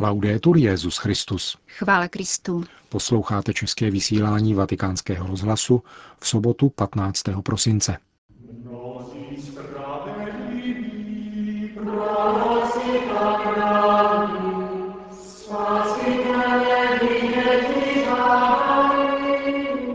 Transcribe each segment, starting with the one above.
Laudetur Jezus Christus. Chvála Kristu. Posloucháte české vysílání Vatikánského rozhlasu v sobotu 15. prosince.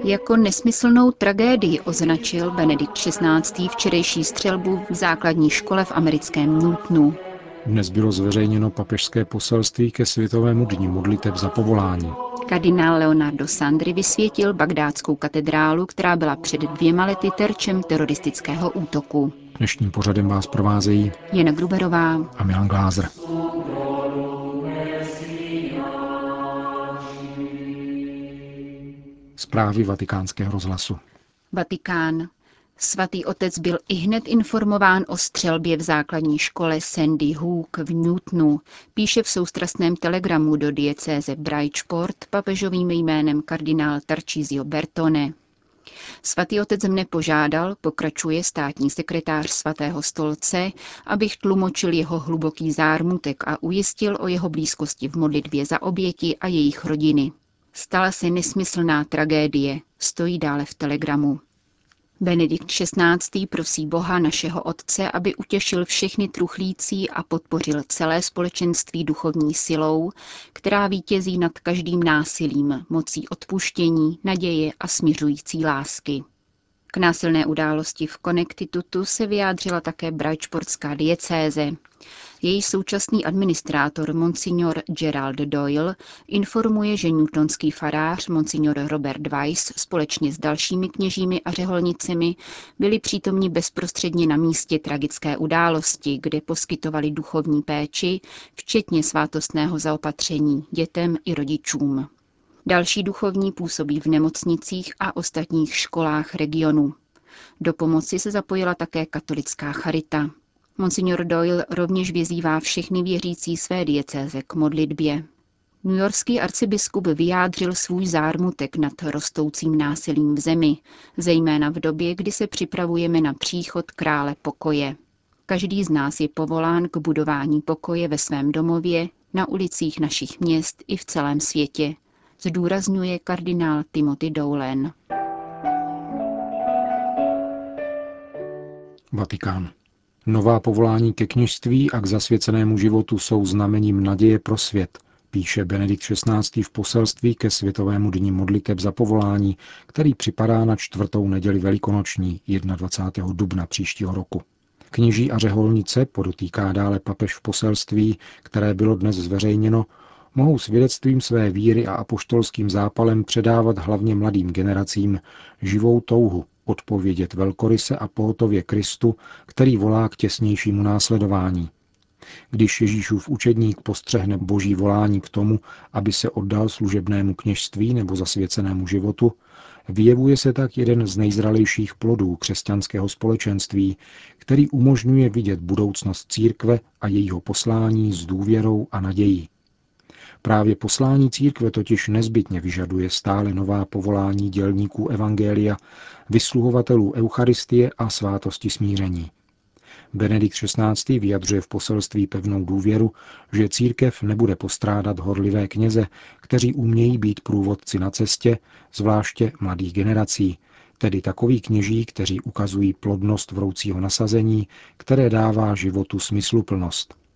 Jako nesmyslnou tragédii označil Benedikt XVI. včerejší střelbu v základní škole v americkém Newtonu. Dnes bylo zveřejněno papežské poselství ke Světovému dní modliteb za povolání. Kardinál Leonardo Sandri vysvětil bagdátskou katedrálu, která byla před dvěma lety terčem teroristického útoku. Dnešním pořadem vás provázejí Jana Gruberová a Milan Glázer. Zprávy vatikánského rozhlasu. Vatikán. Svatý otec byl i hned informován o střelbě v základní škole Sandy Hook v Newtonu, píše v soustrastném telegramu do diecéze Bridgeport papežovým jménem kardinál Tarcísio Bertone. Svatý otec mne požádal, pokračuje státní sekretář svatého stolce, abych tlumočil jeho hluboký zármutek a ujistil o jeho blízkosti v modlitbě za oběti a jejich rodiny. Stala se nesmyslná tragédie, stojí dále v telegramu. Benedikt XVI. prosí Boha našeho Otce, aby utěšil všechny truchlící a podpořil celé společenství duchovní silou, která vítězí nad každým násilím, mocí odpuštění, naděje a směřující lásky. K násilné události v Connecticutu se vyjádřila také Bridgeportská diecéze. Její současný administrátor Monsignor Gerald Doyle informuje, že newtonský farář Monsignor Robert Weiss společně s dalšími kněžími a řeholnicemi byli přítomni bezprostředně na místě tragické události, kde poskytovali duchovní péči, včetně svátostného zaopatření dětem i rodičům. Další duchovní působí v nemocnicích a ostatních školách regionu. Do pomoci se zapojila také katolická charita. Monsignor Doyle rovněž vyzývá všechny věřící své diecéze k modlitbě. Yorkský arcibiskup vyjádřil svůj zármutek nad rostoucím násilím v zemi, zejména v době, kdy se připravujeme na příchod krále pokoje. Každý z nás je povolán k budování pokoje ve svém domově, na ulicích našich měst i v celém světě, zdůrazňuje kardinál Timothy Dowlen. Vatikán. Nová povolání ke kněžství a k zasvěcenému životu jsou znamením naděje pro svět, píše Benedikt XVI. v poselství ke Světovému dní modliteb za povolání, který připadá na čtvrtou neděli velikonoční 21. dubna příštího roku. Kněží a řeholnice, podotýká dále papež v poselství, které bylo dnes zveřejněno, mohou svědectvím své víry a apoštolským zápalem předávat hlavně mladým generacím živou touhu odpovědět velkoryse a pohotově Kristu, který volá k těsnějšímu následování. Když Ježíšův učedník postřehne boží volání k tomu, aby se oddal služebnému kněžství nebo zasvěcenému životu, vyjevuje se tak jeden z nejzralejších plodů křesťanského společenství, který umožňuje vidět budoucnost církve a jejího poslání s důvěrou a nadějí. Právě poslání církve totiž nezbytně vyžaduje stále nová povolání dělníků Evangelia, vysluhovatelů Eucharistie a svátosti smíření. Benedikt XVI. vyjadřuje v poselství pevnou důvěru, že církev nebude postrádat horlivé kněze, kteří umějí být průvodci na cestě, zvláště mladých generací, tedy takoví kněží, kteří ukazují plodnost vroucího nasazení, které dává životu smysluplnost.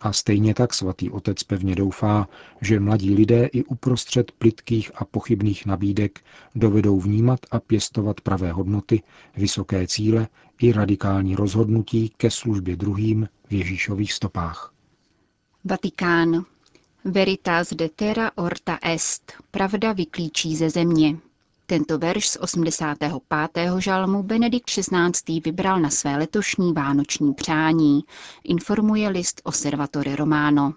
A stejně tak svatý otec pevně doufá, že mladí lidé i uprostřed plitkých a pochybných nabídek dovedou vnímat a pěstovat pravé hodnoty, vysoké cíle i radikální rozhodnutí ke službě druhým v Ježíšových stopách. Vatikán. Veritas de terra orta est. Pravda vyklíčí ze země. Tento verš z 85. žalmu Benedikt XVI. vybral na své letošní vánoční přání, informuje list Osservatore Romano.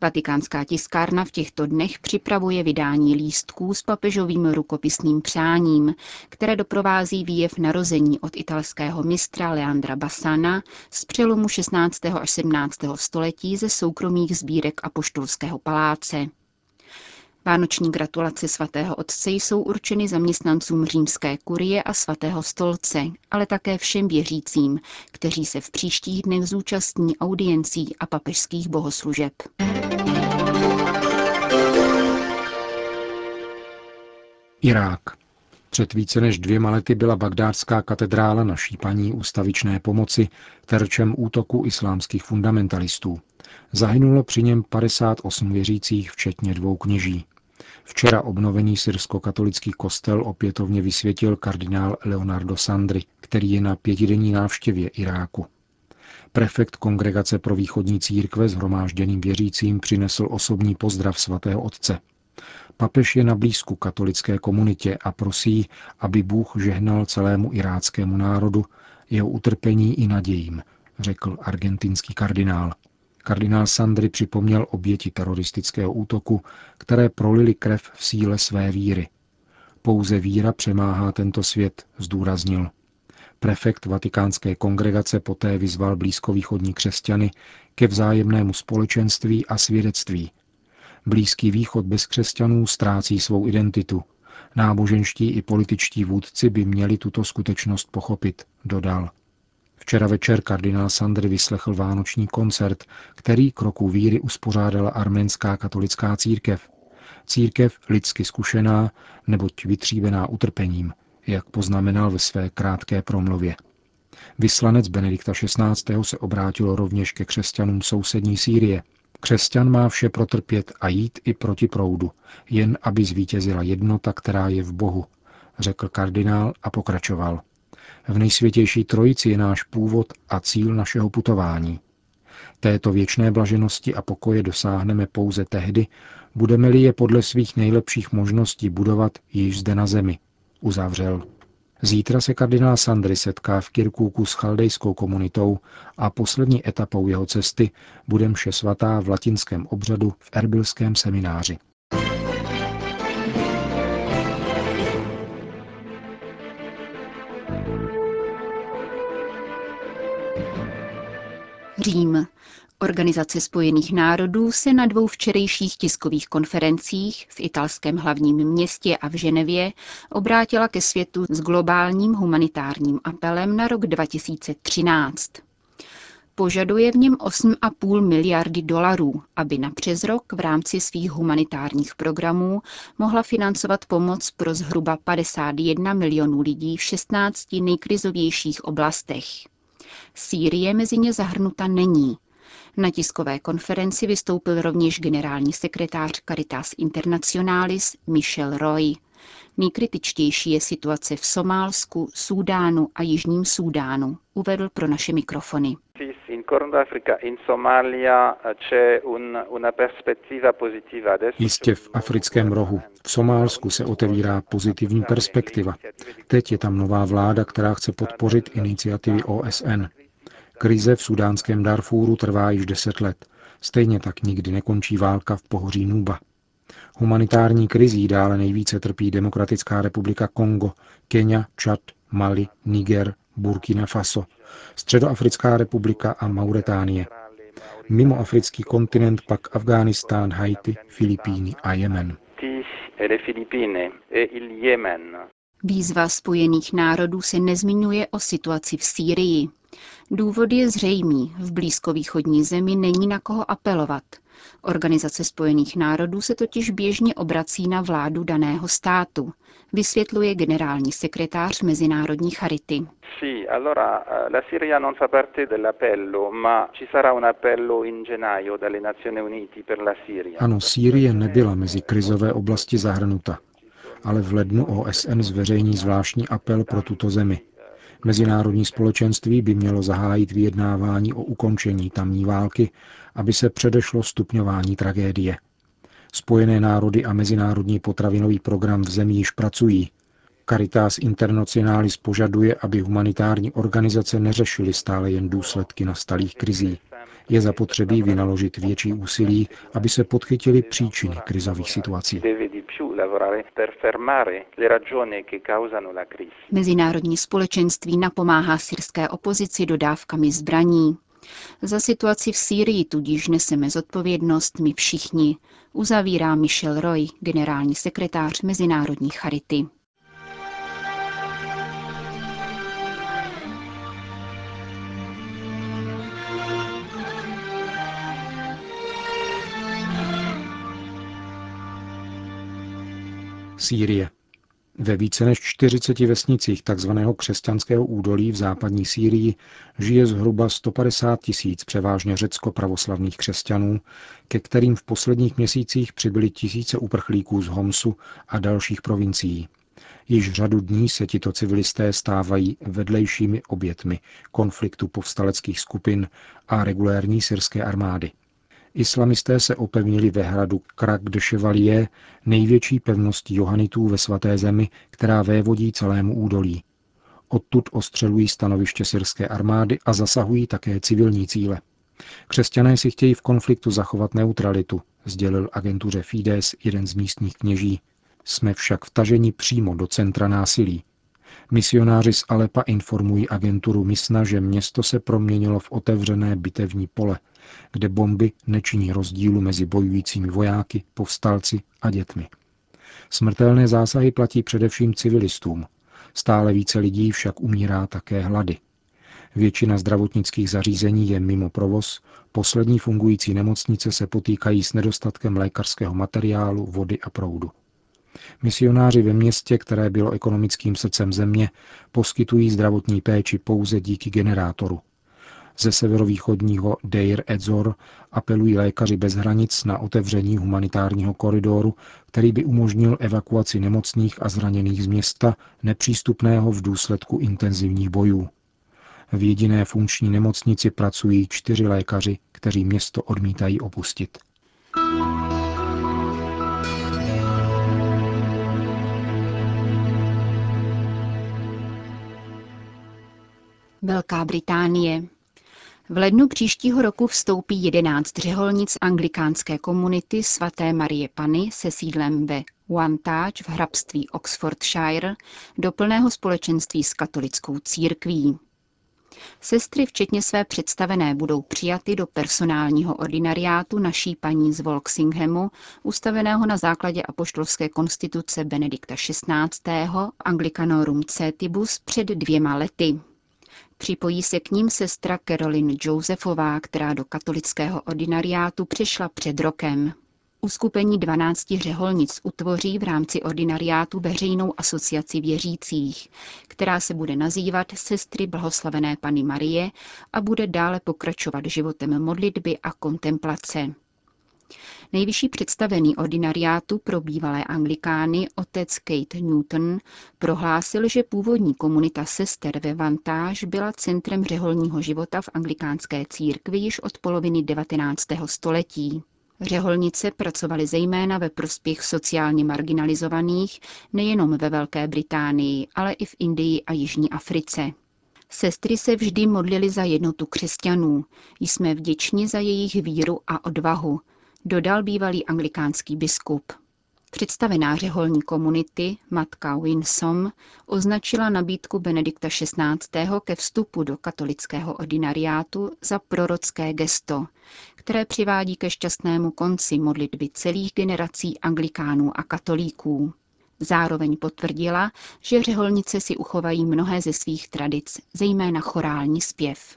Vatikánská tiskárna v těchto dnech připravuje vydání lístků s papežovým rukopisným přáním, které doprovází výjev narození od italského mistra Leandra Bassana z přelomu 16. až 17. století ze soukromých sbírek Apoštolského paláce. Vánoční gratulace svatého otce jsou určeny zaměstnancům římské kurie a svatého stolce, ale také všem věřícím, kteří se v příštích dnech zúčastní audiencí a papežských bohoslužeb. Irák. Před více než dvěma lety byla bagdádská katedrála naší paní ustavičné pomoci terčem útoku islámských fundamentalistů. Zahynulo při něm 58 věřících, včetně dvou kněží. Včera obnovený syrsko-katolický kostel opětovně vysvětil kardinál Leonardo Sandri, který je na pětidenní návštěvě Iráku. Prefekt Kongregace pro východní církve s hromážděným věřícím přinesl osobní pozdrav svatého otce. Papež je na blízku katolické komunitě a prosí, aby Bůh žehnal celému iráckému národu, jeho utrpení i nadějím, řekl argentinský kardinál. Kardinál Sandry připomněl oběti teroristického útoku, které prolili krev v síle své víry. Pouze víra přemáhá tento svět, zdůraznil. Prefekt vatikánské kongregace poté vyzval blízkovýchodní křesťany ke vzájemnému společenství a svědectví. Blízký východ bez křesťanů ztrácí svou identitu. Náboženští i političtí vůdci by měli tuto skutečnost pochopit, dodal. Včera večer kardinál Sandry vyslechl vánoční koncert, který kroku víry uspořádala arménská katolická církev. Církev lidsky zkušená, neboť vytříbená utrpením, jak poznamenal ve své krátké promluvě. Vyslanec Benedikta XVI. se obrátil rovněž ke křesťanům sousední Sýrie. Křesťan má vše protrpět a jít i proti proudu, jen aby zvítězila jednota, která je v Bohu, řekl kardinál a pokračoval. V nejsvětější trojici je náš původ a cíl našeho putování. Této věčné blaženosti a pokoje dosáhneme pouze tehdy, budeme-li je podle svých nejlepších možností budovat již zde na zemi, uzavřel. Zítra se kardinál Sandry setká v Kirkůku s chaldejskou komunitou a poslední etapou jeho cesty bude mše svatá v latinském obřadu v Erbilském semináři. Řím. Organizace spojených národů se na dvou včerejších tiskových konferencích v italském hlavním městě a v Ženevě obrátila ke světu s globálním humanitárním apelem na rok 2013. Požaduje v něm 8,5 miliardy dolarů, aby na přes rok v rámci svých humanitárních programů mohla financovat pomoc pro zhruba 51 milionů lidí v 16 nejkrizovějších oblastech. Sýrie mezi ně zahrnuta není. Na tiskové konferenci vystoupil rovněž generální sekretář Caritas Internationalis Michel Roy. Nejkritičtější je situace v Somálsku, Súdánu a Jižním Súdánu, uvedl pro naše mikrofony. Jistě v africkém rohu. V Somálsku se otevírá pozitivní perspektiva. Teď je tam nová vláda, která chce podpořit iniciativy OSN. Krize v sudánském Darfúru trvá již deset let. Stejně tak nikdy nekončí válka v pohoří Nuba. Humanitární krizí dále nejvíce trpí Demokratická republika Kongo, Kenia, Čad, Mali, Niger, Burkina Faso, Středoafrická republika a Mauretánie. Mimo africký kontinent pak Afghánistán, Haiti, Filipíny a Jemen. Výzva Spojených národů se nezmiňuje o situaci v Sýrii. Důvod je zřejmý. V blízkovýchodní zemi není na koho apelovat. Organizace spojených národů se totiž běžně obrací na vládu daného státu, vysvětluje generální sekretář Mezinárodní charity. Eh, ano, Sýrie nebyla mezi krizové oblasti zahrnuta, ale v lednu OSN zveřejní zvláštní apel pro tuto zemi. Mezinárodní společenství by mělo zahájit vyjednávání o ukončení tamní války, aby se předešlo stupňování tragédie. Spojené národy a Mezinárodní potravinový program v zemi již pracují. Caritas Internationalis požaduje, aby humanitární organizace neřešily stále jen důsledky nastalých krizí. Je zapotřebí vynaložit větší úsilí, aby se podchytily příčiny krizových situací. Mezinárodní společenství napomáhá syrské opozici dodávkami zbraní. Za situaci v Sýrii tudíž neseme zodpovědnost my všichni, uzavírá Michel Roy, generální sekretář Mezinárodní charity. Sýrie. Ve více než 40 vesnicích tzv. křesťanského údolí v západní Sýrii žije zhruba 150 tisíc převážně řecko-pravoslavných křesťanů, ke kterým v posledních měsících přibyly tisíce uprchlíků z Homsu a dalších provincií. Již řadu dní se tito civilisté stávají vedlejšími obětmi konfliktu povstaleckých skupin a regulérní syrské armády. Islamisté se opevnili ve hradu Krak de Chevalier, největší pevnosti Johanitů ve svaté zemi, která vévodí celému údolí. Odtud ostřelují stanoviště syrské armády a zasahují také civilní cíle. Křesťané si chtějí v konfliktu zachovat neutralitu, sdělil agentuře Fides jeden z místních kněží. Jsme však vtaženi přímo do centra násilí. Misionáři z Alepa informují agenturu Misna, že město se proměnilo v otevřené bitevní pole, kde bomby nečiní rozdílu mezi bojujícími vojáky, povstalci a dětmi. Smrtelné zásahy platí především civilistům. Stále více lidí však umírá také hlady. Většina zdravotnických zařízení je mimo provoz, poslední fungující nemocnice se potýkají s nedostatkem lékařského materiálu, vody a proudu. Misionáři ve městě, které bylo ekonomickým srdcem země, poskytují zdravotní péči pouze díky generátoru. Ze severovýchodního Deir Edzor apelují lékaři bez hranic na otevření humanitárního koridoru, který by umožnil evakuaci nemocných a zraněných z města, nepřístupného v důsledku intenzivních bojů. V jediné funkční nemocnici pracují čtyři lékaři, kteří město odmítají opustit. Velká Británie. V lednu příštího roku vstoupí 11 řeholnic anglikánské komunity svaté Marie Pany se sídlem ve Wantage v hrabství Oxfordshire do plného společenství s katolickou církví. Sestry včetně své představené budou přijaty do personálního ordinariátu naší paní z Volksinghamu, ustaveného na základě apoštolské konstituce Benedikta XVI. Anglicanorum Cetibus před dvěma lety. Připojí se k ním sestra Carolyn Josefová, která do katolického ordinariátu přišla před rokem. Uskupení 12 řeholnic utvoří v rámci ordinariátu veřejnou asociaci věřících, která se bude nazývat Sestry blahoslavené Pany Marie a bude dále pokračovat životem modlitby a kontemplace. Nejvyšší představený ordinariátu pro bývalé anglikány, otec Kate Newton, prohlásil, že původní komunita sester ve Vantáž byla centrem řeholního života v anglikánské církvi již od poloviny 19. století. Řeholnice pracovaly zejména ve prospěch sociálně marginalizovaných nejenom ve Velké Británii, ale i v Indii a Jižní Africe. Sestry se vždy modlili za jednotu křesťanů. Jsme vděční za jejich víru a odvahu, dodal bývalý anglikánský biskup. Představená řeholní komunity, matka Winsom, označila nabídku Benedikta XVI. ke vstupu do katolického ordinariátu za prorocké gesto, které přivádí ke šťastnému konci modlitby celých generací anglikánů a katolíků. Zároveň potvrdila, že řeholnice si uchovají mnohé ze svých tradic, zejména chorální zpěv.